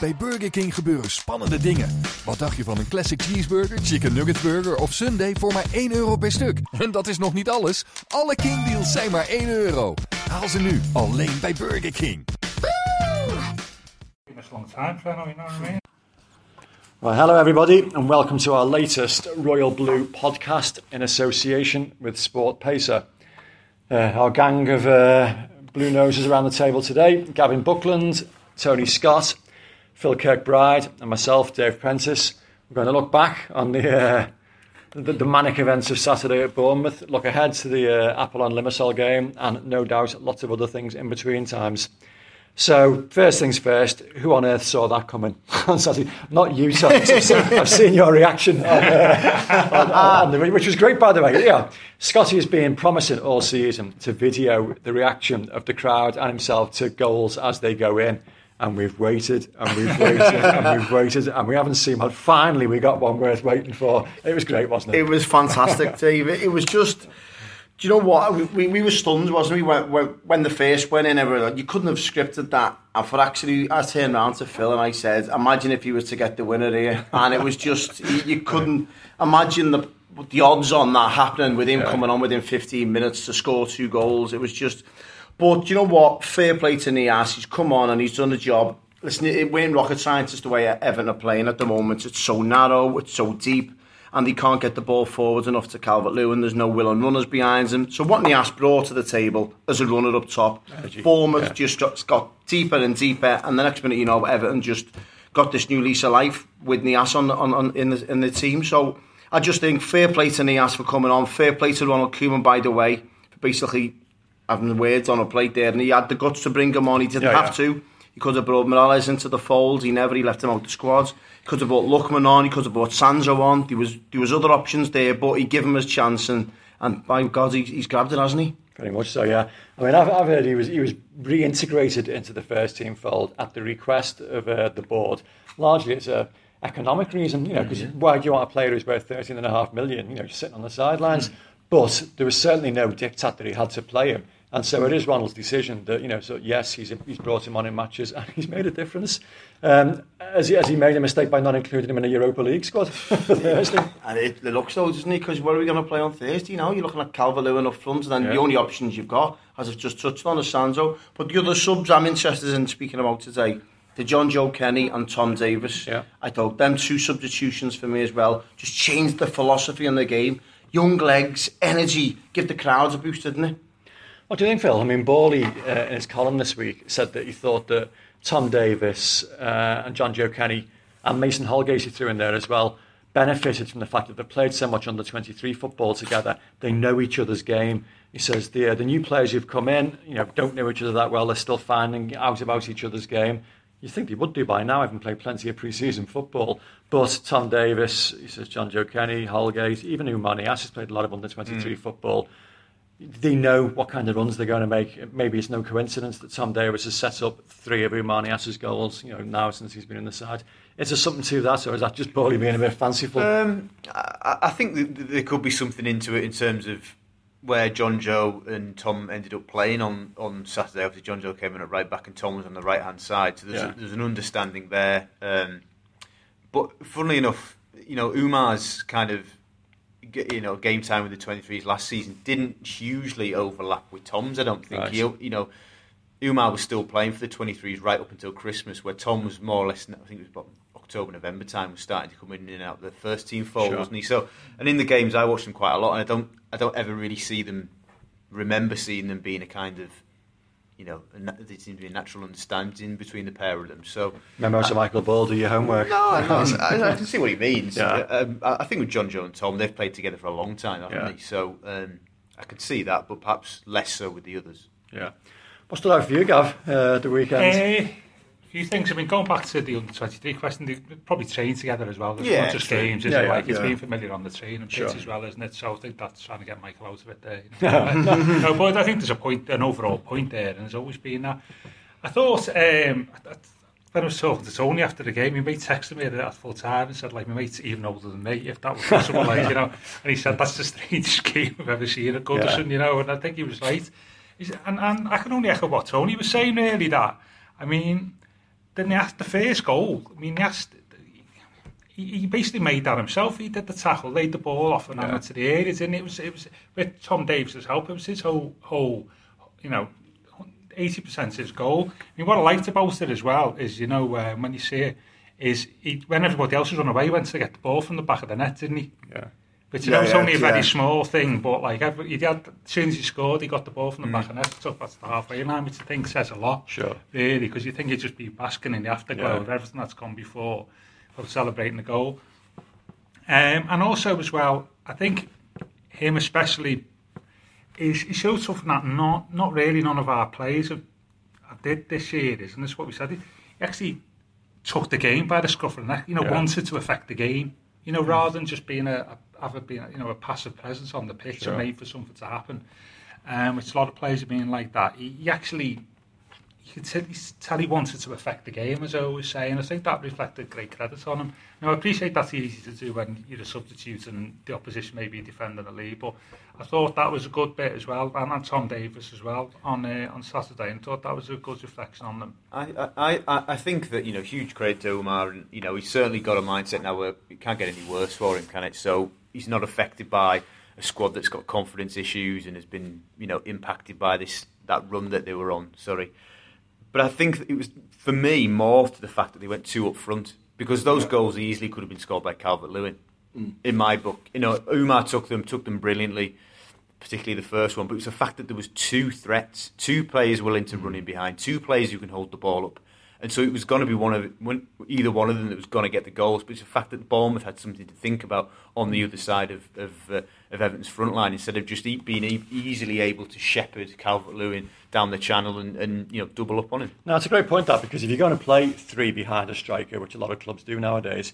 Bij Burger King gebeuren spannende dingen. Wat dacht je van een classic cheeseburger, chicken nugget burger of sundae voor maar 1 euro per stuk? En dat is nog niet alles. Alle King deals zijn maar 1 euro. Haal ze nu alleen bij Burger King. Well, hello everybody, and welcome to our latest Royal Blue podcast in association with Sport Pacer. Uh, our gang of uh, blue noses around the table today: Gavin Buckland, Tony Scott, Phil Kirkbride, and myself, Dave Prentice. We're going to look back on the uh, the, the manic events of Saturday at Bournemouth, look ahead to the uh, Apollon Limassol game, and no doubt lots of other things in between times. So, first things first, who on earth saw that coming? Not you, Tony. I've seen, your reaction, on, uh, on, on the, which was great, by the way. Yeah, Scotty has been promising all season to video the reaction of the crowd and himself to goals as they go in. And we've waited and we've waited and we've waited and we haven't seen one. Finally, we got one worth waiting for. It was great, wasn't it? It was fantastic, Dave. It was just. Do you know what? We, we were stunned, wasn't we, when, when, when the first went in? Everyone, like, you couldn't have scripted that. And for actually, I turned around to Phil and I said, "Imagine if he was to get the winner here." And it was just you, you couldn't imagine the the odds on that happening with him Yeah. coming on within 15 minutes to score two goals. It was just. But you know what? Fair play to Niasse. He's come on and he's done the job. Listen, it ain't rocket science the way Everton are playing at the moment. It's so narrow, it's so deep, and he can't get the ball forward enough to Calvert Lewin. There's no will and runners behind him. So what Niasse brought to the table as a runner up top, Bournemouth yeah. just got, got deeper and deeper, and the next minute, you know, Everton just got this new lease of life with Niasse on, on, on in the in the team. So I just think fair play to Niasse for coming on. Fair play to Ronald Koeman, by the way, for basically having the words on a plate there, and he had the guts to bring him on. He didn't Yeah, have yeah. to. He could have brought Mirallas into the fold. He never. He left him out the squad. He could have brought Lookman on. He could have brought Sandro on. There was there was other options there, but he gave him his chance, and and by God, he, he's grabbed it, hasn't he? Very much so, yeah. I mean, I've, I've heard he was he was reintegrated into the first team fold at the request of uh, the board. Largely, it's a economic reason, you know, because why do you want a player who's worth thirteen and a half million, you know, just sitting on the sidelines? But there was certainly no diktat that he had to play him. And so it is Ronald's decision that, you know, so yes, he's, he's brought him on in matches and he's made a difference. Um, has, he, has he made a mistake by not including him in a Europa League squad? And it, it looks so, doesn't it? Because where are we going to play on Thursday now? You're looking at Calvert Lewin up front, and then Yeah. the only options you've got, as I've just touched on, is Sandro. But the other subs I'm interested in speaking about today, the John Joe Kenny and Tom Davies. Yeah. I thought them two substitutions for me as well just changed the philosophy in the game. Young legs, energy, give the crowds a boost, didn't it? What do you think, Phil? I mean, Borley, uh, in his column this week, said that he thought that Tom Davies uh, and John Joe Kenny and Mason Holgate, he threw in there as well, benefited from the fact that they've played so much under 23 football together. They know each other's game. He says the, uh, the new players who've come in, you know, don't know each other that well. They're still finding out about each other's game. You think they would do by now, having played plenty of pre-season football. But Tom Davies, he says John Joe Kenny, Holgate, even Umani has just played a lot of under 23 football they know what kind of runs they're going to make. Maybe it's no coincidence that Tom Davies has set up three of Umanias's goals, you know, now since he's been in the side. Is there something to that, or is that just Bowley being a bit fanciful? Um, I, I think there could be something into it in terms of where John Joe and Tom ended up playing on, on Saturday. Obviously, John Joe came in at right back and Tom was on the right hand side. So there's, Yeah. a, there's an understanding there. Um, but funnily enough, you know, Oumar's kind of you know game time with the 23s last season didn't hugely overlap with Tom's. I don't think. Right. He, you know, Oumar was still playing for the 23s right up until Christmas, where Tom was more or less, I think it was about October, November time, was starting to come in and out the first team fold, Sure. wasn't he? So, and in the games, I watched them quite a lot, and I don't, I don't ever really see them, remember seeing them being a kind of, you know, there seems to be a natural understanding between the pair of them. So, Memo to Michael Ball, do your homework. no, no, I, I can see what he means. Yeah. Um, I I think with John Joe and Tom, they've played together for a long time, haven't Yeah. they? So, um, I could see that, but perhaps less so with the others. Yeah. What's stood out for you, Gav, uh, the weekend? Eh, a few things. I mean, going back to the under 23 question, they probably trained together as well. There's Yeah, not just true. games, is Yeah, it? yeah, like, it's being familiar on the training pitch Sure. as well, isn't it? So I think that's trying to get Michael out of it there. You know? no, but I think there's a point, an overall point there, and there's always been that. I thought, um, when I was talking to Tony after the game, my mate texted me at full time and said, like, my mate's even older than me, if that was possible, like, you know. And he said, that's the strangest game I've ever seen at Goodison, you know, and I think he was right. He and, and I can only echo what Tony was saying, really, that, I mean, then they asked the first goal. I mean, they asked. He, he basically made that himself. He did the tackle, laid the ball off and yeah. to the areas, and it was it was with Tom Davis's help. It was his whole whole, you know, eighty percent his goal. I mean, what I liked about it as well is you know uh, when you see it is he, when everybody else was on away, he went to get the ball from the back of the net, didn't he? Yeah. Which you yeah, know, it's yeah, only a very yeah. small thing, but like every, he had, as soon as he scored, he got the ball from the mm. back of the net, took that's the halfway line, which I think says a lot. Sure. Really, because you think he'd just be basking in the afterglow of everything that's gone before, of celebrating the goal. Um, and also as well, I think him especially is he showed something that not not really none of our players have, have did this year. Isn't this what we said? He actually took the game by the scruff of the neck. You know, wanted to affect the game. You know, rather than just being a, a have a, you know a passive presence on the pitch sure. and made for something to happen. Um, which a lot of players have been like that. He, he actually you could tell, tell he wanted to affect the game, as I always say, and I think that reflected great credit on him. Now, I appreciate that's easy to do when you're a substitute and the opposition may be defending the lead, but I thought that was a good bit as well, and, and Tom Davies as well on uh, on Saturday, and thought that was a good reflection on them. I, I, I think that, you know, huge credit to Oumar, and, you know, he's certainly got a mindset now where it can't get any worse for him, can it? So he's not affected by a squad that's got confidence issues and has been, you know, impacted by this that run that they were on. Sorry. But I think it was, for me, more to the fact that they went two up front because those goals easily could have been scored by Calvert Lewin. Mm. In my book, you know, Oumar took them, took them brilliantly, particularly the first one. But it was the fact that there was two threats, two players willing to mm. run in behind, two players who can hold the ball up, and so it was going to be one of one, either one of them that was going to get the goals. But it's the fact that Bournemouth had something to think about on the other side of of, uh, of Everton's front line instead of just being e- easily able to shepherd Calvert Lewin down the channel and, and you know double up on him. Now it's a great point that because if you're going to play three behind a striker, which a lot of clubs do nowadays,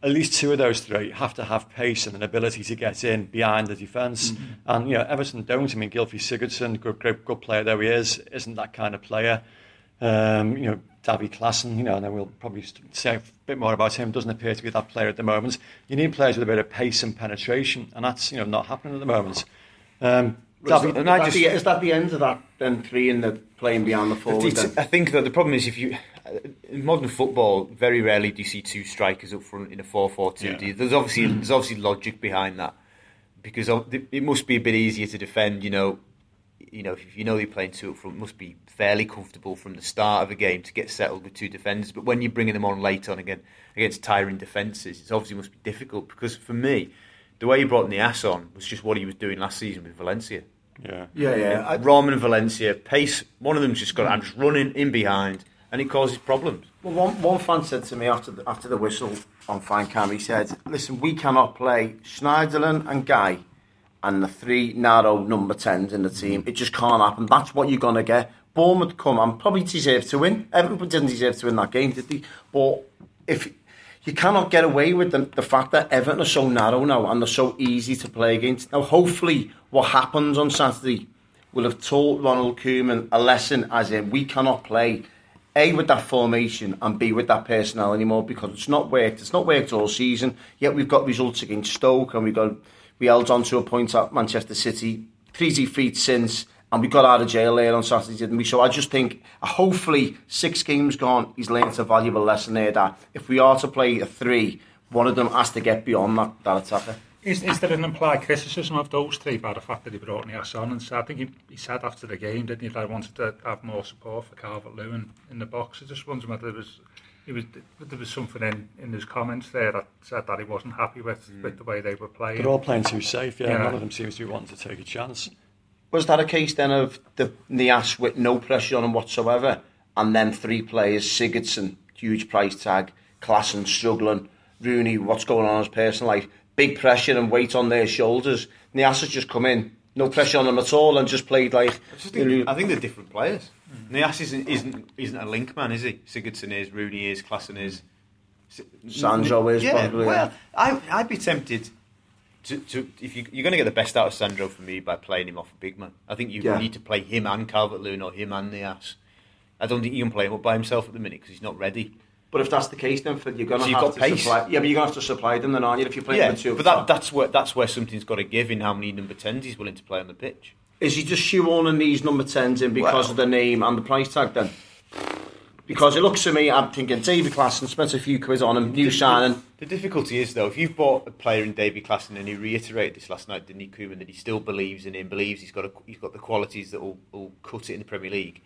at least two of those three have to have pace and an ability to get in behind the defence. Mm-hmm. And you know, Everton don't. I mean, Gylfi Sigurdsson, good, great, good player though he is, isn't that kind of player. Um, you know, Davy Klaassen, you know, and then we'll probably say a bit more about him, doesn't appear to be that player at the moment. You need players with a bit of pace and penetration, and that's, you know, not happening at the moment. Um, Davy, is, that, just, the, is that the end of that, then three in the playing beyond the forward? I think that the problem is if you, in modern football, very rarely do you see two strikers up front in a 4-4-2. Yeah. There's obviously, there's obviously logic behind that, because it must be a bit easier to defend, you know, you know, if you know you're playing two up front, must be fairly comfortable from the start of a game to get settled with two defenders. But when you're bringing them on late on again against tiring defences, it obviously must be difficult because for me, the way he brought Niasse on was just what he was doing last season with Valencia. Yeah, yeah, yeah. Roman and Valencia pace. One of them's just got. I'm just running in behind, and it causes problems. Well, one, one fan said to me after the, after the whistle on fine cam, he said, "Listen, we cannot play Schneiderlin and Gueye and the three narrow number 10s in the team. It just can't happen. That's what you're going to get. Bournemouth come and probably deserve to win. Everybody didn't deserve to win that game, did they? But if you cannot get away with the, the fact that Everton are so narrow now and they're so easy to play against. Now, hopefully, what happens on Saturday will have taught Ronald Koeman a lesson as in we cannot play A with that formation and B with that personnel anymore because it's not worked. It's not worked all season. Yet we've got results against Stoke and we've got we held on to a point at Manchester City, three feet since, and we got out of jail there on Saturday, didn't we? So I just think, uh, hopefully, six games gone, he's learned a valuable lesson there that if we are to play a three, one of them has to get beyond that, that attacker. Is, is there an implied criticism of those three by the fact that he brought Niasse on? And so I think he, he said after the game, didn't he, that he wanted to have more support for Calvert-Lewin in the box. I just wonder whether there was he was there was something in, in his comments there that said that he wasn't happy with, mm. with the way they were playing. They're all playing too safe, yeah. yeah. None of them seems to be wanting to take a chance. Was that a case then of the Niasse with no pressure on him whatsoever, and then three players, Sigurdsson, huge price tag, Klaassen struggling, Rooney, what's going on in his personal life, big pressure and weight on their shoulders. Niasse has just come in, no pressure on them at all, and just played like. I think, I think they're different players. Mm. Niasse isn't, isn't isn't a link man, is he? Sigurdsson is, Rooney is, Klaassen is. Sandro is yeah, probably. Well, I, I'd be tempted to, to if you, you're going to get the best out of Sandro for me by playing him off a big man. I think you yeah. need to play him and Calvert Lewin or him and Niasse. I don't think you can play him up by himself at the minute because he's not ready. But if that's the case, then for, you're going so to have to pace. supply. Yeah, but you're going to have to supply them, then, aren't you? If you play yeah, with two, but that, that's where that's where something's got to give in how many number tens he's willing to play on the pitch. Is he just shoehorning these number 10s in because well, of the name and the price tag then? Because it looks to me, I'm thinking David Klaassen spent a few quid on him, new signing. The difficulty is, though, if you've bought a player in Davy Klaassen and he reiterated this last night, didn't he, Koeman, that he still believes in him, believes he's got a, he's got the qualities that will, will cut it in the Premier League.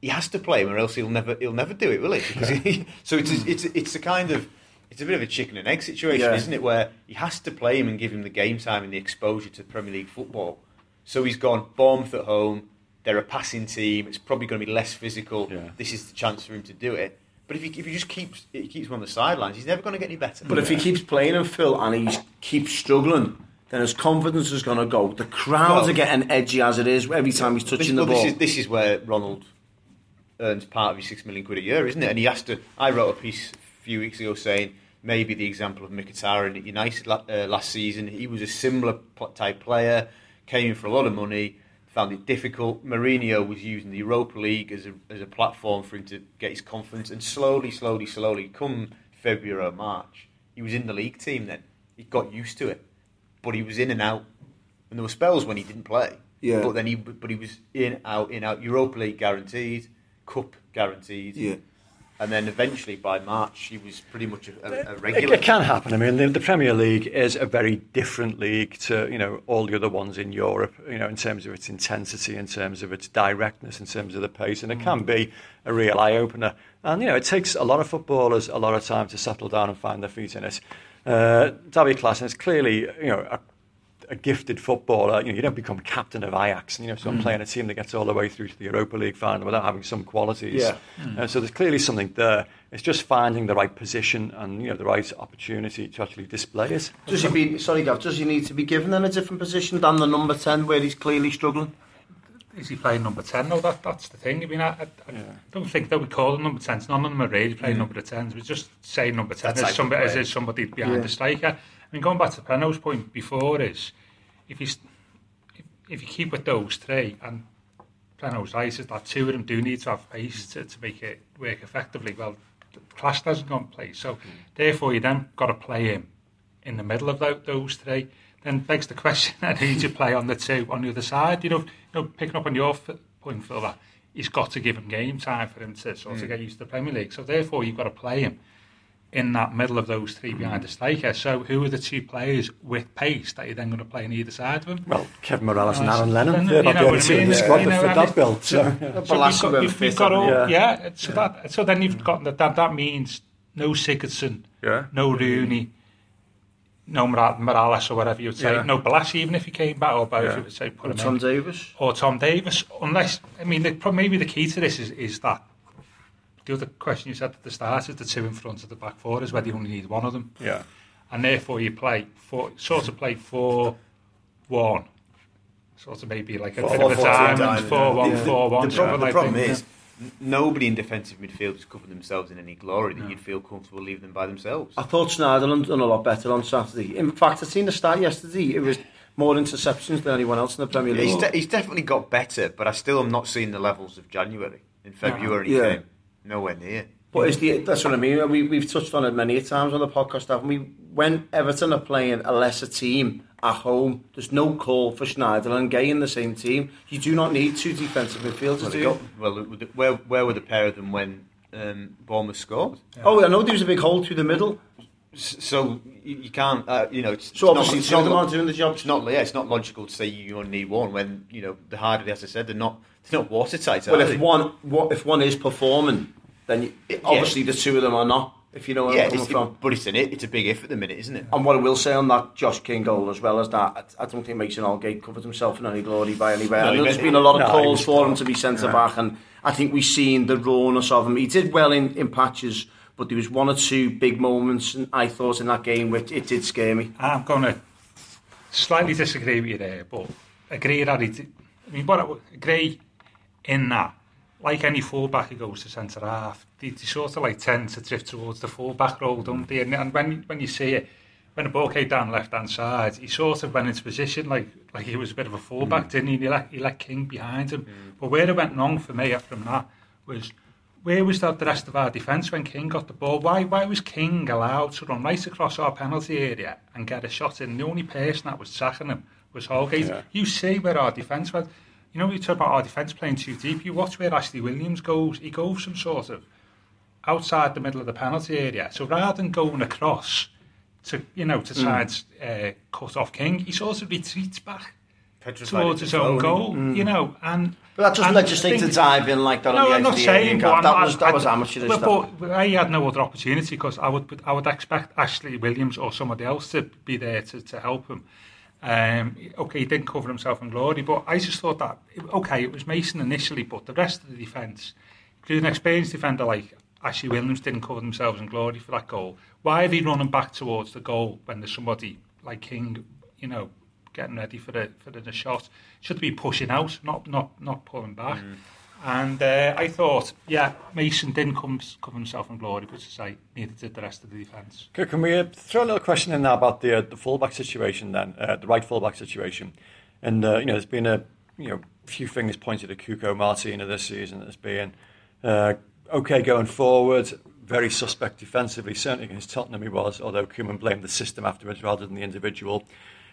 He has to play him, or else he'll never he'll never do it, will he? Because he so it's a, it's a, it's a kind of it's a bit of a chicken and egg situation, Yeah. isn't it? Where he has to play him and give him the game time and the exposure to Premier League football. So he's gone Bournemouth at home. They're a passing team. It's probably going to be less physical. Yeah. This is the chance for him to do it. But if he, if he just keeps he keeps him on the sidelines, he's never going to get any better. But if he keeps playing him, Phil, and he keeps struggling, then his confidence is going to go. The crowds Well- are getting edgy as it is every time he's this, touching well, the ball. This is, this is where Ronald earns part of his six million quid a year, isn't it? And he has to. I wrote a piece a few weeks ago saying maybe the example of Mkhitaryan at United uh, last season. He was a similar type player, came in for a lot of money, found it difficult. Mourinho was using the Europa League as a, as a platform for him to get his confidence, and slowly, slowly, slowly, come February or March, he was in the league team. Then he got used to it, but he was in and out. And there were spells when he didn't play. Yeah. But then he, but he was in, out, in, out. Europa League guaranteed, Cup guaranteed. Yeah. And then eventually by March, he was pretty much a, a, It, regular. it can happen. I mean, the, the Premier League is a very different league to you know all the other ones in Europe. You know, in terms of its intensity, in terms of its directness, in terms of the pace, and it can be a real eye opener. And you know, it takes a lot of footballers a lot of time to settle down and find their feet in it. Uh, David Klaassen is clearly you know a, a gifted footballer. You know, you don't become captain of Ajax. You know, so I'm mm. playing a team that gets all the way through to the Europa League final without having some qualities. Yeah. Uh, mm. so there's clearly something there. It's just finding the right position and you know the right opportunity to actually display it. Does he be sorry, Gav? Does he need to be given in a different position than the number ten, where he's clearly struggling? Is he playing number 10? No, that, that's the thing. I mean, I, I, I don't think that we call him number 10s. None of them are really playing mm. number 10s. We just say number 10 That's as somebody, as playing. is somebody behind Yeah. the striker. I mean, going back to Peno's point before is, if he's, if, if you keep with those three, and Peno's right, is that two of them do need to have pace to, to make it work effectively. Well, the class doesn't go in place. So, therefore, you then got to play him in the middle of tho- those three. Then begs the question: then who do you play on the two on the other side? You know, you know, picking up on your point, Phil, that he's got to give him game time for him to sort of mm. get used to the Premier League. So therefore, you've got to play him in that middle of those three behind the striker. So who are the two players with pace that you're then going to play on either side of him? Well, Kevin Mirallas and Nice. Aaron Lennon, And, they're you not know the only two in the squad that know, fit that bill. so- So, The So we've got, won't you've, fit you've got all, yeah. yeah. So that so then you've got that. That, that means no Sigurdsson, Yeah. no Rooney, no Mora- Mirallas or whatever you would say, Yeah. no Bolasie even if he came back or both Yeah. you would say put him Tom in. Davies. or Tom Davies. Unless I mean, the, maybe the key to this is is that the other question you said at the start is the two in front of the back four is whether you only need one of them, yeah. and therefore you play four, sort of play four one. Sort of maybe like a Four- bit of a four- four- diamond, diamond, four one, yeah. four one. The, sort prob- of the like problem thing, is, n- nobody in defensive midfield has covered themselves in any glory that you'd feel comfortable leaving them by themselves. I thought Schneiderlin done a lot better on Saturday. In fact, I seen the stat yesterday. It was more interceptions than anyone else in the Premier He's, League. de- he's definitely got better, but I still am not seeing the levels of January. In February, Yeah. came nowhere near. But is the, that's what I mean. We, we've touched on it many times on the podcast, haven't we? When Everton are playing a lesser team at home, there's no call for Schneider and Gueye in the same team. You do not need two defensive midfielders, Well, got, well where, where were the pair of them when um, Bournemouth scored? Oh, I know there was a big hole through the middle. S- So you, you can't, uh, you know. It's, So it's obviously not, two of them not- aren't doing the job. It's not, yeah, it's not logical to say you only need one when you know the harder, as I said, they're not, they're not watertight. Well, if they? one what, if one is performing, then you, obviously the two of them are not. If you know where yeah, I'm coming it's, from. but it's an it, it's a big if at the minute, isn't it? And what I will say on that Josh King goal as well as that, I, I don't think Mason Holgate covered himself in any glory by anywhere. No, I know he there's made- been a lot of no, calls for him to be centre back, and I think we've seen the rawness of him. He did well in, in patches, but there was one or two big moments, and I thought in that game which it did scare me. I'm going to slightly disagree with you there, but agree that it. I mean, what agree in that, like any fullback who goes to centre half, they, they sort of like tend to drift towards the fullback role, don't they? And, and when when you see it, when the ball came down left hand side, he sort of went into position like like he was a bit of a fullback, mm. didn't he? He let he let King behind him. But where it went wrong for me from that was. Where was that the rest of our defence when King got the ball? Why why was King allowed to run right across our penalty area and get a shot in? The only person that was sacking him was Holgate. Yeah. You see where our defence was. you know, we talk about our defence playing too deep. You watch where Ashley Williams goes. He goes some sort of outside the middle of the penalty area. So rather than going across to, you know, to try and uh, cut off King, he sort of retreats back Petrified towards it's his own phony. goal. You know, and But that doesn't and legislate to dive in like that no, on the I'm not saying, area. but I'm that not- was that I- was amateurish. But, that. but I had no other opportunity because I would I would expect Ashley Williams or somebody else to be there to, to help him. Um, okay, he didn't cover himself in glory, but I just thought that okay, it was Mason initially, but the rest of the defence, including an experienced defender like Ashley Williams, didn't cover themselves in glory for that goal. Why are they running back towards the goal when there's somebody like King, you know, getting ready for the for the, the shot? Should be pushing out, not not not pulling back. And uh, I thought, yeah, Mason didn't come, cover himself in glory, but as I say, neither did the rest of the defence. Okay, Can we uh, throw a little question in now about the uh, the fullback situation then, uh, the right fullback situation? And uh, you know, there's been a you know few fingers pointed at Cuco Martina this season as being uh, okay going forward, very suspect defensively. Certainly against Tottenham he was, although Koeman blamed the system afterwards rather than the individual.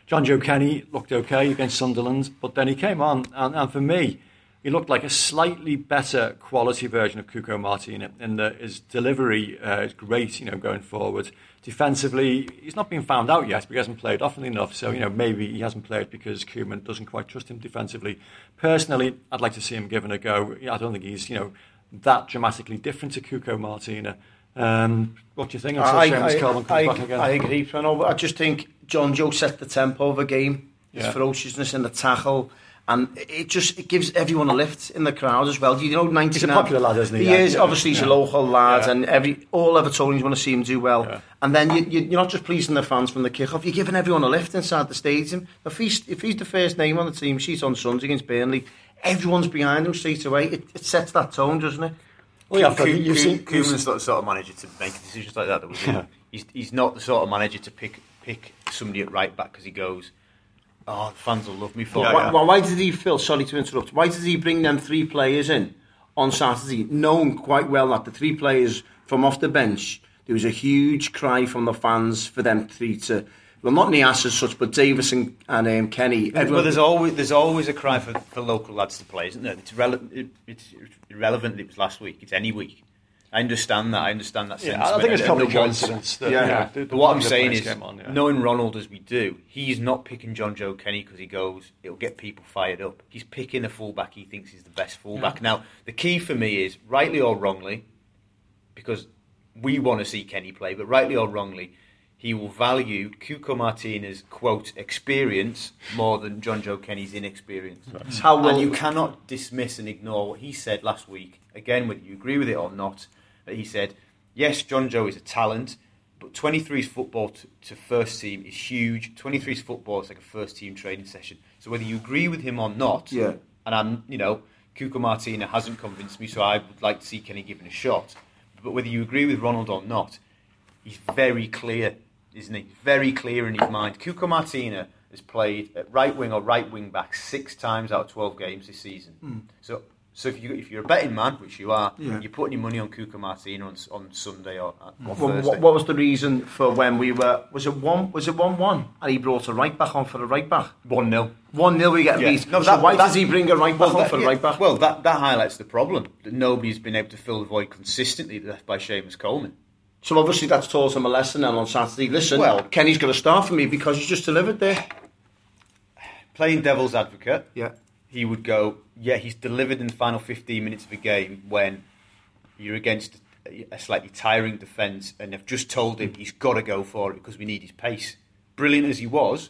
John Joe Kenny looked okay against Sunderland, but then he came on, and, and for me, he looked like a slightly better quality version of Cuco Martina in that his delivery uh, is great, you know, going forward. Defensively, he's not been found out yet, but he hasn't played often enough. So, you know, maybe he hasn't played because Koeman doesn't quite trust him defensively. Personally, I'd like to see him given a go. I don't think he's, you know, that dramatically different to Cuco Martina. Um, what do you think until I, Seamus I, Coleman comes I, back again? I agree, Prano, but I just think John Joe set the tempo of a game. His Yeah. ferociousness in the tackle. And it just it gives everyone a lift in the crowd as well. You know, 99. He's a popular lad, isn't he? He Yeah. is. Obviously, he's Yeah. a local lad, Yeah. and every all Evertonians want to see him do well. Yeah. And then you, you, you're not just pleasing the fans from the kick-off, you're giving everyone a lift inside the stadium. If he's, if he's the first name on the team sheet on Sunday against Burnley, everyone's behind him straight away. It, it sets that tone, doesn't it? Well, yeah, Ko- you've Ko- seen, you've Koeman's not the sort of manager to make decisions like that. that Yeah. he's, he's not the sort of manager to pick pick somebody at right back because he goes, oh, the fans will love me for Yeah, it." why, yeah. why, why did he, feel? sorry to interrupt, why did he bring them three players in on Saturday, knowing quite well that the three players from off the bench, there was a huge cry from the fans for them three to, well, not Niasse as such, but Davies and, and um, Kenny. Well, there's always there's always a cry for, for local lads to play, isn't there? It's, rele- it, it's irrelevant that it was last week. It's any week. I understand that. I understand that. Yeah. I think it's And probably the ones- coincidence. That, Yeah, you know, yeah. the- the But what I'm saying is, on, yeah. knowing Ronald as we do, he's not picking John Joe Kenny because he goes, it'll get people fired up. He's picking a fullback he thinks is the best fullback. Now, the key for me is, rightly or wrongly, because we want to see Kenny play, but rightly or wrongly, he will value Cuco Martinez's, quote, experience more than John Joe Kenny's inexperience. How well- and you cannot dismiss and ignore what he said last week, again, whether you agree with it or not, that he said, yes, John Joe is a talent, but 23's football to, to first team is huge. 23's football is like a first team training session. So whether you agree with him or not, Yeah. and I'm, you know, Cuco Martina hasn't convinced me, so I would like to see Kenny given a shot. But whether you agree with Ronald or not, he's very clear, isn't he? Very clear in his mind. Cuco Martina has played at right wing or right wing back six times out of 12 games this season. Hmm. So, so if, you, if you're a betting man, which you are, Yeah. you're putting your money on Cuco Martina on, on Sunday or, or hmm. Well, Thursday. what, what was the reason for when we were? Was it one? Was it one one? And he brought a right back on for a right back. 1 0. One 0 we get Yeah. beat. No, so that- why that- does he bring a right back on that- for a right back? Well, that, that highlights the problem that nobody's been able to fill the void consistently left by Seamus Coleman. So obviously that's taught him a lesson. And on Saturday, listen, Well- Kenny's going to start for me because he's just delivered there. Playing devil's advocate, Yeah. he would go, yeah, he's delivered in the final 15 minutes of a game when you're against a slightly tiring defence and they've just told him he's got to go for it because we need his pace. Brilliant as he was,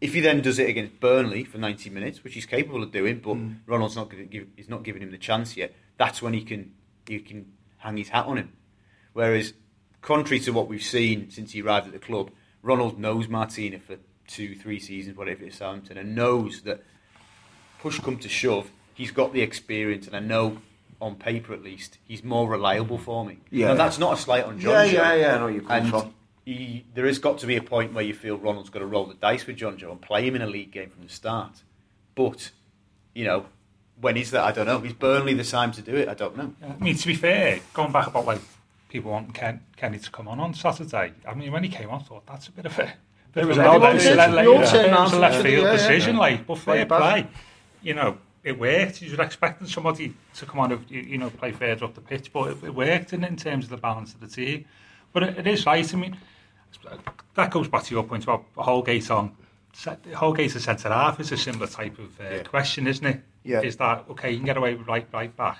if he then does it against Burnley for 90 minutes, which he's capable of doing, but mm. Ronald's not give, he's not giving him the chance yet. That's when he can he can hang his hat on him. Whereas, contrary to what we've seen since he arrived at the club, Ronald knows Martina for two, three seasons, whatever it is, Southampton, and knows that push come to shove, he's got the experience, and I know on paper at least he's more reliable for me. Yeah. Now, that's not a slight on John. Yeah, Joe. yeah, yeah, I know you're coming from. He, there has got to be a point where you feel Ronald's got to roll the dice with John Joe and play him in a league game from the start. But you know, when is that? I don't know. Is Burnley the time to do it? I don't know. I mean, to be fair, going back about like people wanting Ken, Kenny to come on on Saturday. I mean, when he came on, I thought that's a bit of a. Bit It was an a odd left- decision. left- yeah, turned it around was a left field yeah, yeah. decision, like, but fair play. You know, it worked. You were expecting somebody to come on, you, you know, play further up the pitch, but it, it worked in, in terms of the balance of the team. But it, it is right. I mean, that goes back to your point about Holgate on. Holgate as centre half is a similar type of uh, Yeah. question, isn't it? Yeah. Is that okay? You can get away with right right back,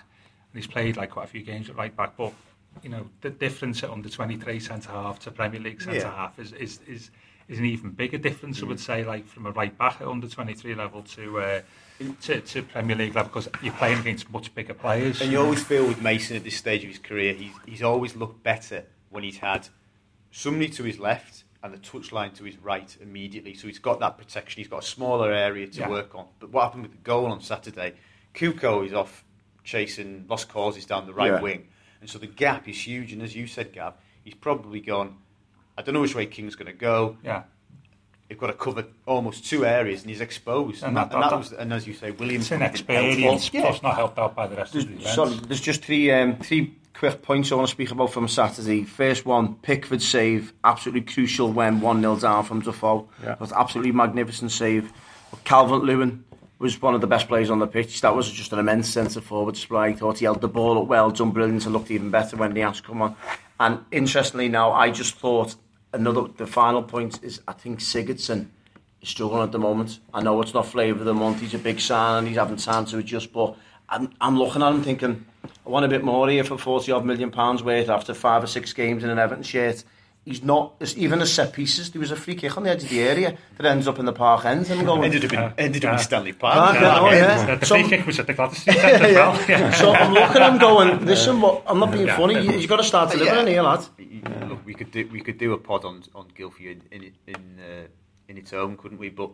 and he's played like quite a few games at right back, but you know the difference at under twenty three centre half to Premier League centre Yeah. half is is is is an even bigger difference. I would say, like from a right back at under twenty three level to. Uh, to, to Premier League level because you're playing against much bigger players. And you always feel with Mason at this stage of his career, he's, he's always looked better when he's had somebody to his left and the touchline to his right immediately. So he's got that protection. He's got a smaller area to Yeah. work on. But what happened with the goal on Saturday? Cuco is off chasing lost causes down the right Yeah. wing. And so the gap is huge. And as you said, Gab, he's probably gone, I don't know which way King's going to go. yeah, They've got to cover almost two areas, and he's exposed. And And, that- that, and that that- was, and as you say, Williams. it's didn't help. Yeah. plus not helped out by the rest of the There's, events. sorry, there's just three um, three quick points I want to speak about from Saturday. First one, Pickford save, absolutely crucial when 1 0 down from Defoe. Yeah. It was absolutely magnificent save. Calvin Lewin was one of the best players on the pitch. That was just an immense centre forward display. I thought he held the ball up well, done brilliant, and looked even better when the ass come on. And interestingly, now I just thought another the final point is I think Sigurdsson is struggling at the moment. I know it's not flavour of the month. He's a big sign and he's having time to adjust, but I'm, I'm looking at him thinking, I want a bit more here for 40 odd million pounds worth after five or six games in an Everton shirt. He's not, even as set pieces, there was a free kick on the edge of the area that ends up in the park end and going, Ended up in, ended up Yeah. in Stanley Park, Park. yeah, oh, yeah. the So- free kick was at the Gwladys Street Centre. Yeah. so I'm looking at him going, listen, what, I'm not being Yeah. funny, you, you've got to start delivering Yeah. here, lad. Look, we could do we could do a pod on on Gylfi in in in, uh, in its own, couldn't we? But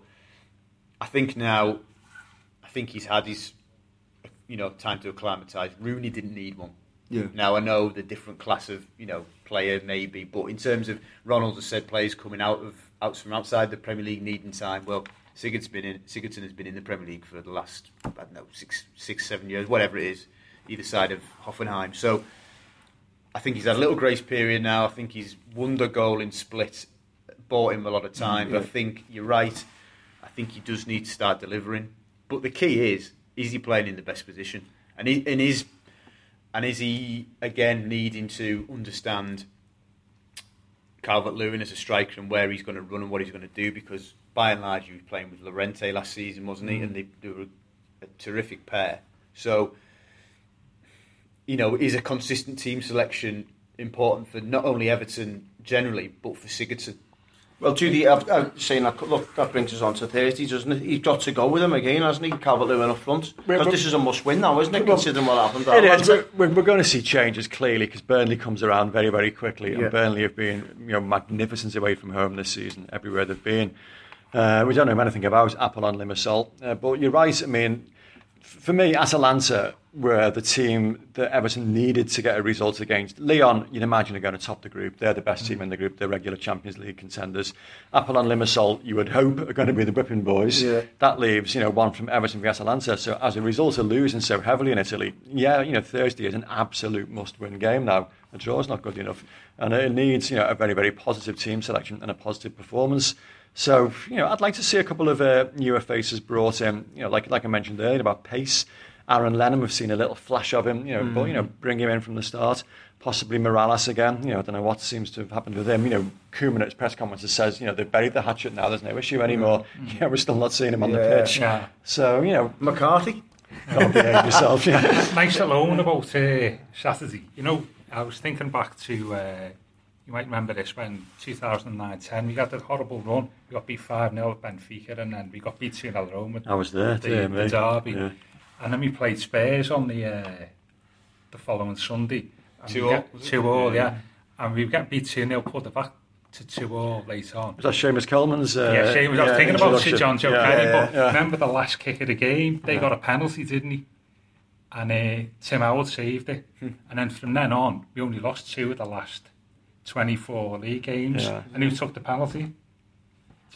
I think now, I think he's had his you know time to acclimatise. Rooney didn't need one. Yeah. Now I know the different class of you know player maybe, but in terms of Ronald has said players coming out of out from outside the Premier League needing time. Well, Sigurdsson's been in Sigurdsson has been in the Premier League for the last I don't know six six seven years, whatever it is, either side of Hoffenheim. So. I think he's had a little grace period now. I think he's won the goal in split, bought him a lot of time. But I think you're right. I think he does need to start delivering. But the key is, is he playing in the best position? And, he, and is and is he again needing to understand Calvert Lewin as a striker and where he's going to run and what he's going to do? Because by and large, he was playing with Llorente last season, wasn't he? Mm. And they, they were a terrific pair. So you know, is a consistent team selection important for not only Everton generally, but for Sigurdsson? Well, Judy, I've, I'm saying that, look, that brings us on to Thursday, doesn't it? He's got to go with him again, hasn't he? Calvert-Lewin up front. Because this is a must-win now, isn't it, Well, considering what happened? It is. We're, we're, we're going to see changes clearly because Burnley comes around very, very quickly, Yeah. and Burnley have been you know magnificent away from home this season everywhere they've been. Uh, we don't know anything about Apollon Limassol, uh, but you're right. I mean, for me, Atalanta were the team that Everton needed to get a result against. Lyon, you'd imagine, are going to top the group. They're the best team in the group. They're regular Champions League contenders. Apollon Limassol, you would hope, are going to be the whipping boys. Yeah. That leaves, you know, one from Everton v Atalanta. So as a result of losing so heavily in Italy, yeah, you know, Thursday is an absolute must-win game now. A draw is not good enough, and it needs, you know, a very, very positive team selection and a positive performance. So, you know, I'd like to see a couple of uh, newer faces brought in. You know, like like I mentioned earlier about pace. Aaron Lennon, we've seen a little flash of him. You know, but you know, bring him in from the start. Possibly Mirallas again. You know, I don't know what seems to have happened with him. You know, Koeman at his press conference says, you know, they've buried the hatchet now. There's no issue anymore. Yeah, we're still not seeing him on the pitch. Yeah. So, you know, McCarthy. don't behave yourself. Yeah. nice alone about uh, Saturday. You know, I was thinking back to, uh, you might remember this when 2009-10, we had that horrible run. We got beat 5-0 at Benfica and then we got beat 2-0 at home. with I was there, The, yeah, the mate. derby. Yeah. And then we played Spurs on the uh, the following Sunday. And Two we all, get- was it? Two all, yeah. And we got beat 2-0, put it back to 2 all later on. Was that Seamus Coleman's? Uh, yeah, Seamus, I was thinking about Sir introduction? John Joe Yeah, Kenny, yeah, but yeah. remember the last kick of the game? They got a penalty, didn't he? And uh, Tim Howard saved it. Hmm. and then from then on, we only lost two of the last 24 league games. Yeah. And who took the penalty?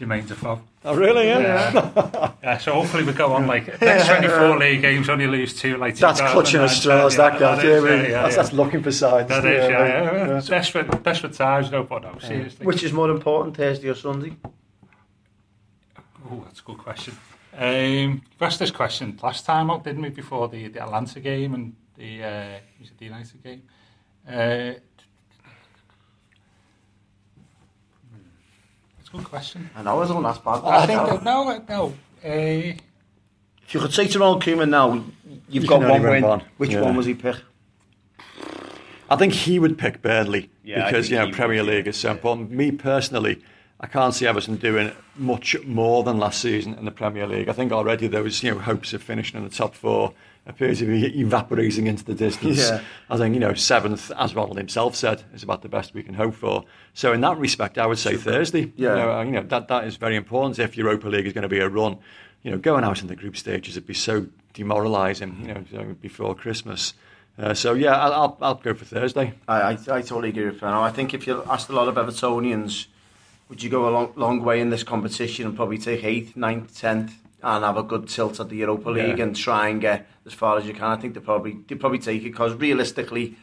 Jermaine Defoe. Oh, really? Yeah. Yeah. yeah, so hopefully we go on like next 24 league games, only lose two. Like That's clutching at 2009, straws, yeah, that guy. that Yeah, yeah, yeah, that's, yeah. that's looking for signs. That is, yeah, mate. yeah, yeah. Desperate, desperate times, no, but no, seriously. Which is more important, Thursday or Sunday? Oh, that's a good question. Um, you asked this question last time out, didn't we, before the, the Atalanta game and the, uh, was it the United game? Uh, it's a good question. I know, I don't that's bad. I think, that, no, no. Uh, If you could say to Ronald Koeman now, you've You got one win. win one. Which Yeah. one was he pick? I think he would pick Burnley Yeah, because think you know Premier. League is so important. Me personally, I can't see Everton doing much more than last season in the Premier League. I think already there was you know hopes of finishing in the top four appear to be evaporating into the distance. Yeah. I think you know seventh, as Ronald himself said, is about the best we can hope for. So in that respect, I would say Thursday. Yeah. You know, you know that that is very important if Europa League is going to be a run. You know, going out in the group stages would be so demoralising. You know, before Christmas. Uh, so yeah, I'll, I'll I'll go for Thursday. I, I, I totally agree with Fernando. I think if you asked a lot of Evertonians, would you go a long, long way in this competition and probably take eighth, ninth, tenth, and have a good tilt at the Europa League Yeah. and try and get as far as you can? I think they probably they probably take it because realistically,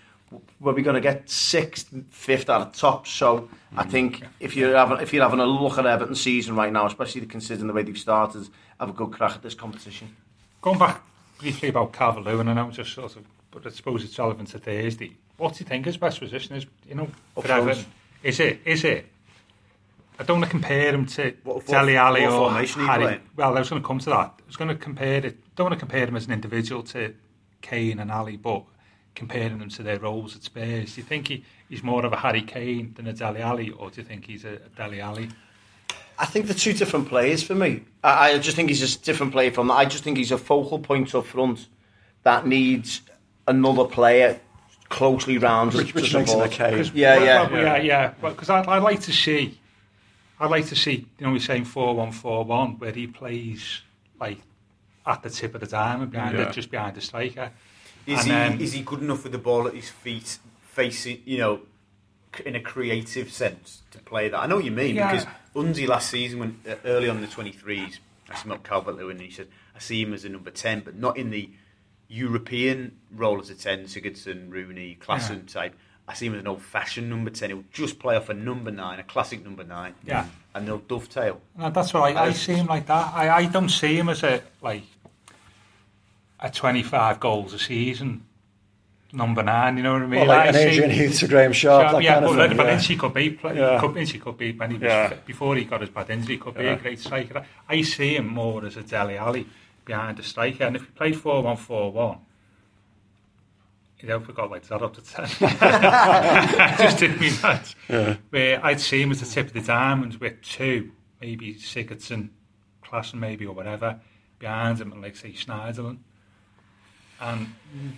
we're we going to get sixth, fifth at the top. So I mm. think if you're having if you're having a look at Everton season right now, especially considering the way they've started, have a good crack at this competition. going back briefly about Calvert-Lewin, and I was just sort of, but I suppose it's relevant to Thursday. What do you think his best position is? You know, for. Everton? Is it? Is it? I don't want to compare him to What- what- Dele Alli what or formation are Harry. Well, I was going to come to that. I was going to compare it. Don't want to compare him as an individual to Kane and Alli, but comparing them to their roles at Spurs. Do you think he, he's more of a Harry Kane than a Dele Alli, or do you think he's a, a Dele Alli? I think they're two different players for me. I, I just think he's a different player from that. I just think he's a focal point up front that needs another player closely round Which, to which makes him support. okay. 'Cause- Yeah, well, yeah. well, yeah, yeah. Because I'd, I'd like to see, I'd like to see, you know, we're saying four one four one, where he plays like at the tip of the diamond behind Yeah. it, just behind the striker. Is And he then- is he good enough with the ball at his feet, facing you know, in a creative sense to play that? I know what you mean Yeah. because Unzi last season, when uh, early on in the twenty threes, I saw him up Calvert Lewin, and he said I see him as a number ten, but not in the European role as a ten, Sigurdsson, Rooney, Klaassen type. I see him as an old fashioned number 10. He'll just play off a number 9, a classic number 9. Yeah. And they'll dovetail. No, that's what I, I see him like that. I, I don't see him as a, like, a 25 goals a season number 9, you know what I mean? Well, like, like an Adrian Heath to Graeme Sharp, Sharp yeah, but, yeah. Then she could be, yeah. could, she could be, when he was, yeah. before he got his bad injury, he could yeah. be a great striker. I see him more as a Dele Alli behind a striker. And if he played 4 1 4 1, I don't forgot my that up to 10. just did me nuts. Yeah. Where I'd see him as the tip of the diamond with two, maybe Sigurdsson, Klaassen maybe, or whatever, behind him, and like say Schneiderlin. And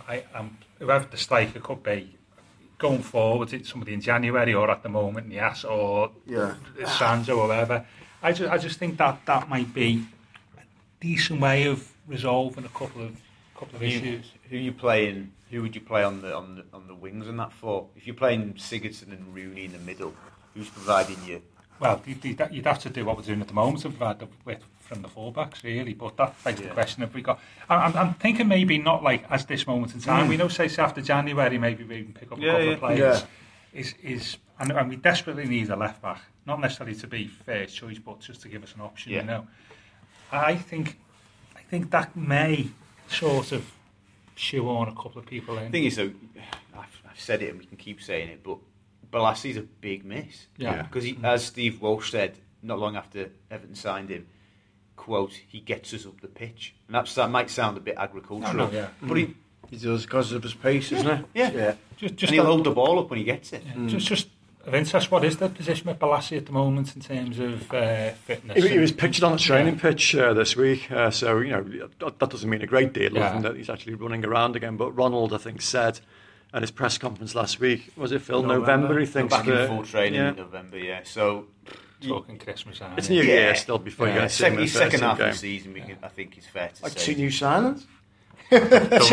I, am whoever the striker could be, going forward, it's somebody in January or at the moment, Niasse or yeah. Or whatever. I just, I just think that that might be a decent way of resolving a couple of couple of who issues. You, who you playing who would you play on the on the on the wings and that for? If you're playing Sigurdsson and Rooney in the middle, who's providing you? Well, you'd, have to do what we're doing at the moment and provide the width from the fullbacks, really. But that begs the question: If we got, I'm, I'm- thinking maybe not like as this moment in time. Hmm. We know, say, after January, maybe we can pick up a couple yeah. of players. Yeah. Is is and, and we desperately need a left back, not necessarily to be first choice, but just to give us an option. Yeah. You know, I think I think that may sort of shoe on a couple of people in. The thing is, though, I've, I've said it and we can keep saying it, but Bolasie's a big miss. Yeah. Because he, mm. as Steve Walsh said, not long after Everton signed him, quote, he gets us up the pitch. And that's, that might sound a bit agricultural, Oh, no, yeah. but he, He does because of his pace, isn't it? Yeah. yeah. just just and he'll that- hold the ball up when he gets it. Yeah, Just, just of interest, what is the position with Bolasie at the moment in terms of uh, fitness? He, he was pictured on the training Yeah. pitch uh, this week, uh, so you know that, that doesn't mean a great deal, other Yeah. than that he's actually running around again. But Ronald, I think, said at his press conference last week, was it Phil November? November. he thinks back in that- full training yeah. in November, yeah. So talking Christmas. aren't It's you? New Yeah. Year still before Yeah. you get to second, the second half game. of the season, we can, I think is fair to Like say. two new signings. Don't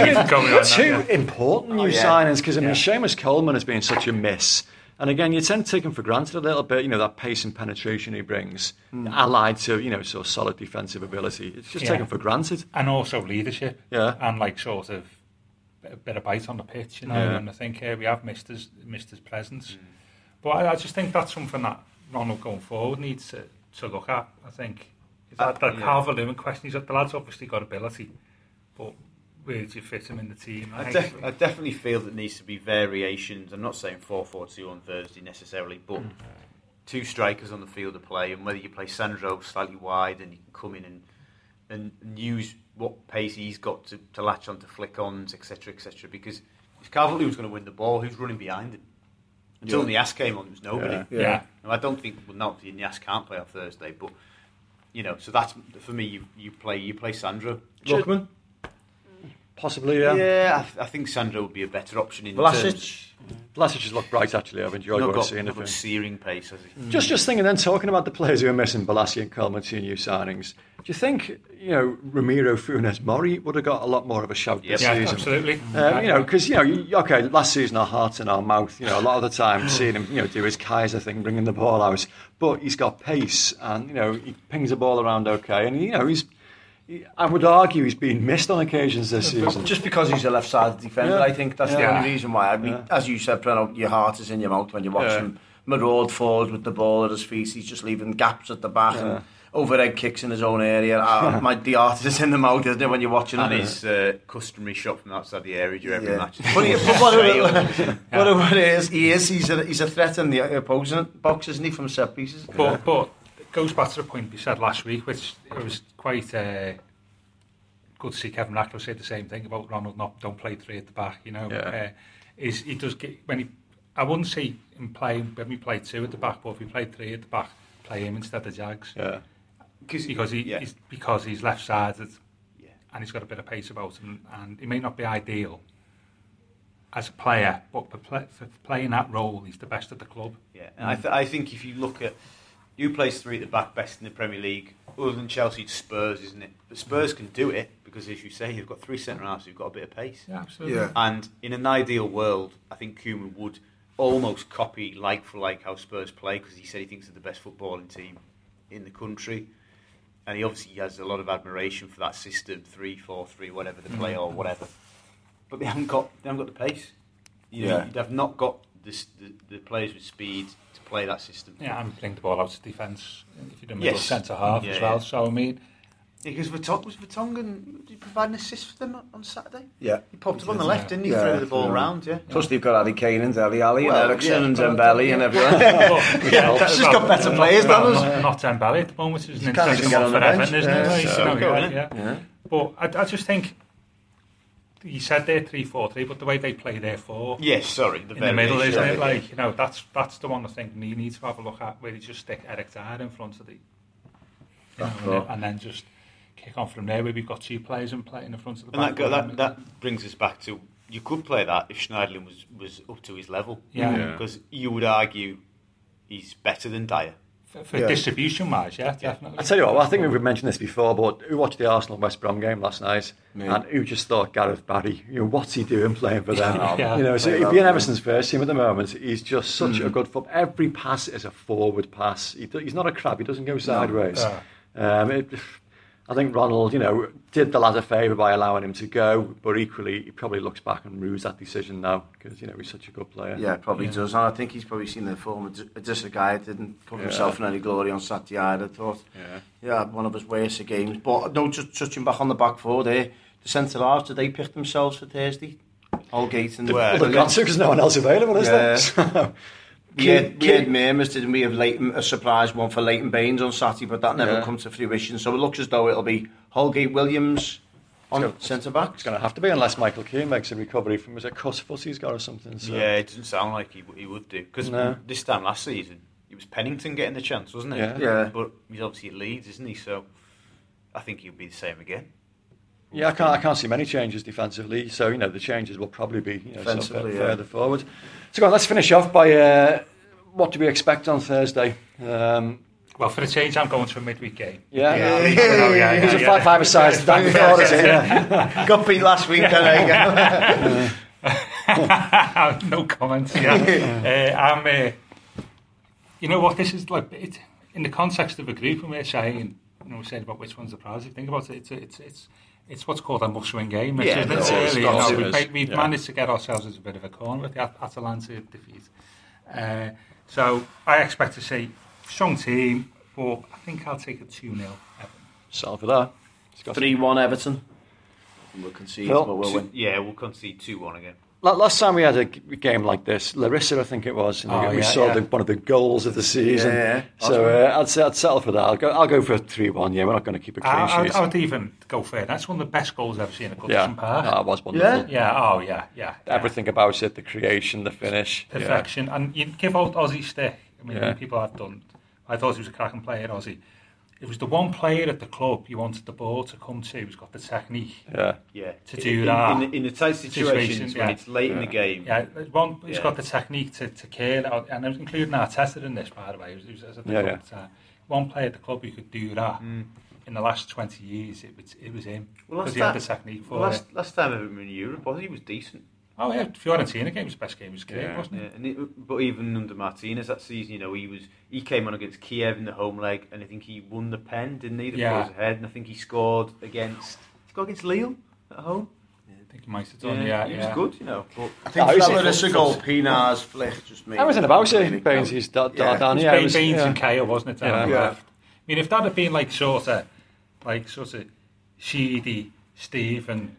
even go on that, Two yeah. important new Oh, yeah. signings because I mean Yeah. Seamus Coleman has been such a miss, and again you tend to take him for granted a little bit. You know that pace and penetration he brings, hmm. allied to you know sort of solid defensive ability. It's just Yeah. taken for granted. and also leadership. Yeah. and like sort of a bit of bite on the pitch, you know. Yeah. And I think here we have missed his missed his presence, hmm. but I, I just think that's something that Ronald going forward needs to, to look at. I think uh, That, that yeah. Calvert-Lewin question, he's, the lad's obviously got ability, but where do you fit him in the team? I, think- def- I definitely feel that there needs to be variations. I'm not saying 4 4 2 on Thursday necessarily, but hmm. two strikers on the field of play, and whether you play Sandro slightly wide and you can come in and, and, and use what pace he's got to, to latch on to flick ons, etc. etc. Because if Calvert Lewin's going to win the ball, who's running behind him? Until Yeah. Niasse came on, there was nobody. Yeah. yeah. Yeah. Now, I don't think well, not Niasse can't play on Thursday, but you know, so that's for me. You, you play you play Sandro. Lookman, Possibly, yeah. Yeah, I, th- I think Sandro would be a better option in terms. Vlasic. Vlasic has looked bright, actually. I've enjoyed Not what I've got, seen not of him. searing pace, has he? Just, just thinking then, talking about the players who are missing, Bolasie and Coleman, two new signings. Do you think, you know, Ramiro, Funes, Mori would have got a lot more of a shout Yes. this Yeah, season? absolutely. Um, you know, because you know, you, okay, last season our hearts in our mouth. You know, a lot of the time seeing him, you know, do his Kaiser thing, bringing the ball out, but he's got pace, and you know, he pings the ball around okay, and you know, he's. He, I would argue he's been missed on occasions this season. Just because he's a left-sided defender, Yeah. I think that's the only reason why. I mean, Yeah. as you said, Breno, your heart is in your mouth when you watch Yeah. him maraud forward with the ball at his feet. He's just leaving gaps at the back Yeah. and overhead kicks in his own area. Uh, my, the art is in the mouth, isn't it, when you're watching And him? his uh, customary shot from outside the area during every Yeah. match. But, he, but whatever, whatever it is, he is. He's a, he's a threat in the opposing box, isn't he, from set pieces? But, but it goes back to the point we said last week, which it was quite uh, good to see Kevin Racklow say the same thing about Ronald not don't play three at the back. You know, Yeah. uh, is he does get when he. I wouldn't say him playing when we played two at the back, but if we played three at the back, play him instead of Jags Yeah, Because because he yeah. he's, because he's left sided Yeah. and he's got a bit of pace about him, and he may not be ideal as a player, but for, play, for playing that role, he's the best at the club. Yeah, and I, th- I think if you look at who plays three at the back best in the Premier League, other than Chelsea, it's Spurs, isn't it? But Spurs can do it because, as you say, you've got three centre halves who've got a bit of pace. Yeah, absolutely. Yeah. And in an ideal world, I think Koeman would almost copy like for like how Spurs play because he said he thinks they're the best footballing team in the country. And he obviously has a lot of admiration for that system, three, four, three, whatever they play or whatever. But they haven't got they haven't got the pace. You know, Yeah. they've not got this, the, the players with speed to play that system. Yeah, and bring the ball out to defence if you're the middle Yes. centre half Yeah, as well. yeah. So I mean, Because Vertonghen, was Vertonghen, did he provide an assist for them on- on Saturday? Yeah. He popped up on the left, didn't he? Yeah. Threw the ball Yeah. round, yeah. Plus, they've got Harry Kane and Dele Alli Well, and Eriksen yeah. and Dembele and everyone. yeah, It's just got better players than us. Not, not Dembele at the moment, which is an can't even interesting get one on for the bench. Everton, isn't Yeah, it? So you know, go, yeah, innit? yeah. Yeah. But I, I just think you said they're three four three, but the way they play their four Yes, sorry. The in the middle, isn't it? Like you know, that's that's the one I think he needs to have a look at, where he just stick Eric Dier in front of the, you know, and, then, and then just kick on from there. Where we've got two players in play in the front of the And that, back. go, that that brings us back to you could play that if Schneiderlin was, was up to his level. Yeah. Yeah. Because you would argue he's better than Dyer. For, for Yeah. distribution wise, yeah, definitely. I tell you what, well, I think we've mentioned this before, but who watched the Arsenal West Brom game last night, Me. and who just thought Gareth Barry, you know, what's he doing playing for them? Yeah. You know, so Play he'd that, be in yeah. Everton's first team at the moment. He's just such Mm. a good foot. Every pass is a forward pass. He, he's not a crab. He doesn't go sideways. Yeah. Um, it, I think Ronald, you know, did the lad a favour by allowing him to go, but equally he probably looks back and rues that decision now because you know he's such a good player. Yeah, probably yeah. does, and I think he's probably seen the form. Just a guy didn't cover yeah. himself in any glory on Saturday. I thought, yeah, yeah, one of his worst games. But no, just touching back on the back four there, the centre halves did they pick themselves for Thursday? Holgate and well, they've got to because no one else available, is yeah. there? So. We had, we Key- had murmurs, didn't we, of Leighton, a surprise one for Leighton Baines on Saturday, but that never Yeah. come to fruition. So it looks as though it'll be Holgate Williams on centre back. It's going to have to be unless Michael Keane makes a recovery from was it cuss foot he's got or something. So. Yeah, it doesn't sound like he, he would do. Because No. this time last season, it was Pennington getting the chance, wasn't it? Yeah. Yeah. But he's obviously at Leeds, isn't he? So I think he'll be the same again. Yeah, I can't, I can't see many changes defensively. So, you know, the changes will probably be you know, sort of yeah. further forward. So, go on, let's finish off by uh, what do we expect on Thursday? Um, Well, for a change, I'm going to a midweek game. yeah, Yeah. yeah. Yeah, yeah, There's a yeah. five, five sides back before us. Yeah. Got beat last week, there you go. no comments. Yeah, uh, I'm. Uh, you know what? This is like it, in the context of a group, and we're saying, you know, we're saying about which one's the prize. If you think about it, it's it's it's it's what's called a must-win game. Which Yeah, isn't it? it is. Really, you know, we've, made- we've Yeah. managed to get ourselves into a bit of a corner with the At- Atalanta defeat. Uh, so I expect to see strong team, but I think I'll take a two 0 Settle for that. Scott. 3 1 Everton. We'll concede, Phil? but we'll win. Yeah, we'll concede 2 1 again. La- Last time we had a game like this, Larissa, I think it was, and Oh, we yeah, saw yeah. The, one of the goals of the season. Yeah, yeah. So uh, I'd, say, I'd settle for that. I'll go, I'll go for a 3 1. Yeah, we're not going to keep a clean I, I'd, sheet. I would even go for it. That's one of the best goals I've seen at Goodison Park. that was wonderful. Yeah? yeah, oh yeah, yeah. Everything about it, the creation, the finish. yeah. perfection. And you give out Ossie stick. I mean, people have done. I thought he was a cracking player, Ossie. It was the one player at the club you wanted the ball to come to who's got the technique. Yeah. Yeah. To do in, that. In, in the tight situations Situations, when yeah. it's late in the game. Yeah, there's one who's Yeah. got the technique to, to kill, out- and I was including Arteta in this, by the way. He was, he was at the Yeah, club yeah. at the time. One player at the club who could do that. Mm. In the last 20 years, it was, it was him. Well, Because last he had the technique for Well, it. last, last time Everton were in Europe, was he was decent. Oh, yeah, Fiorentina game was the best game of his career, Yeah. wasn't Yeah, it? and it, but even under Martinez that season, you know, he was he came on against Kiev in the home leg, and I think he won the pen, didn't he? The Yeah. goals ahead, and I think he scored against he scored against Lille at home. I think he might have done, yeah. he yeah. was good, you know. But I think No, for he's that a- goal, Pienaar's flick just made Everything about really it, Baines, he's da- da- Yeah. down It was here. Bain, It was- Baines yeah. and Kale, wasn't it? Yeah. Yeah. I mean, if that had been like sort of, like sort of Sheedy, Steve, and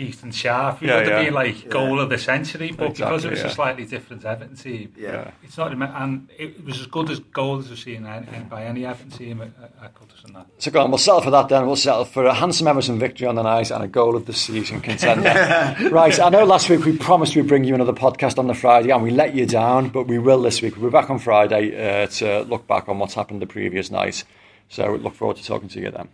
Heath and Sharp, it Yeah, would have yeah. been like goal of the century. But because it was yeah. a slightly different Everton team, Yeah. it's not. And it was as good as goals as we've seen by any Everton team at, at, at Goodison. That. So go on, we'll settle for that then. We'll settle for a handsome Everton victory on the night and a goal of the season contender. right, I know last week we promised we'd bring you another podcast on the Friday and we let you down, but we will this week. We'll be back on Friday uh, to look back on what's happened the previous night. So look forward to talking to you then.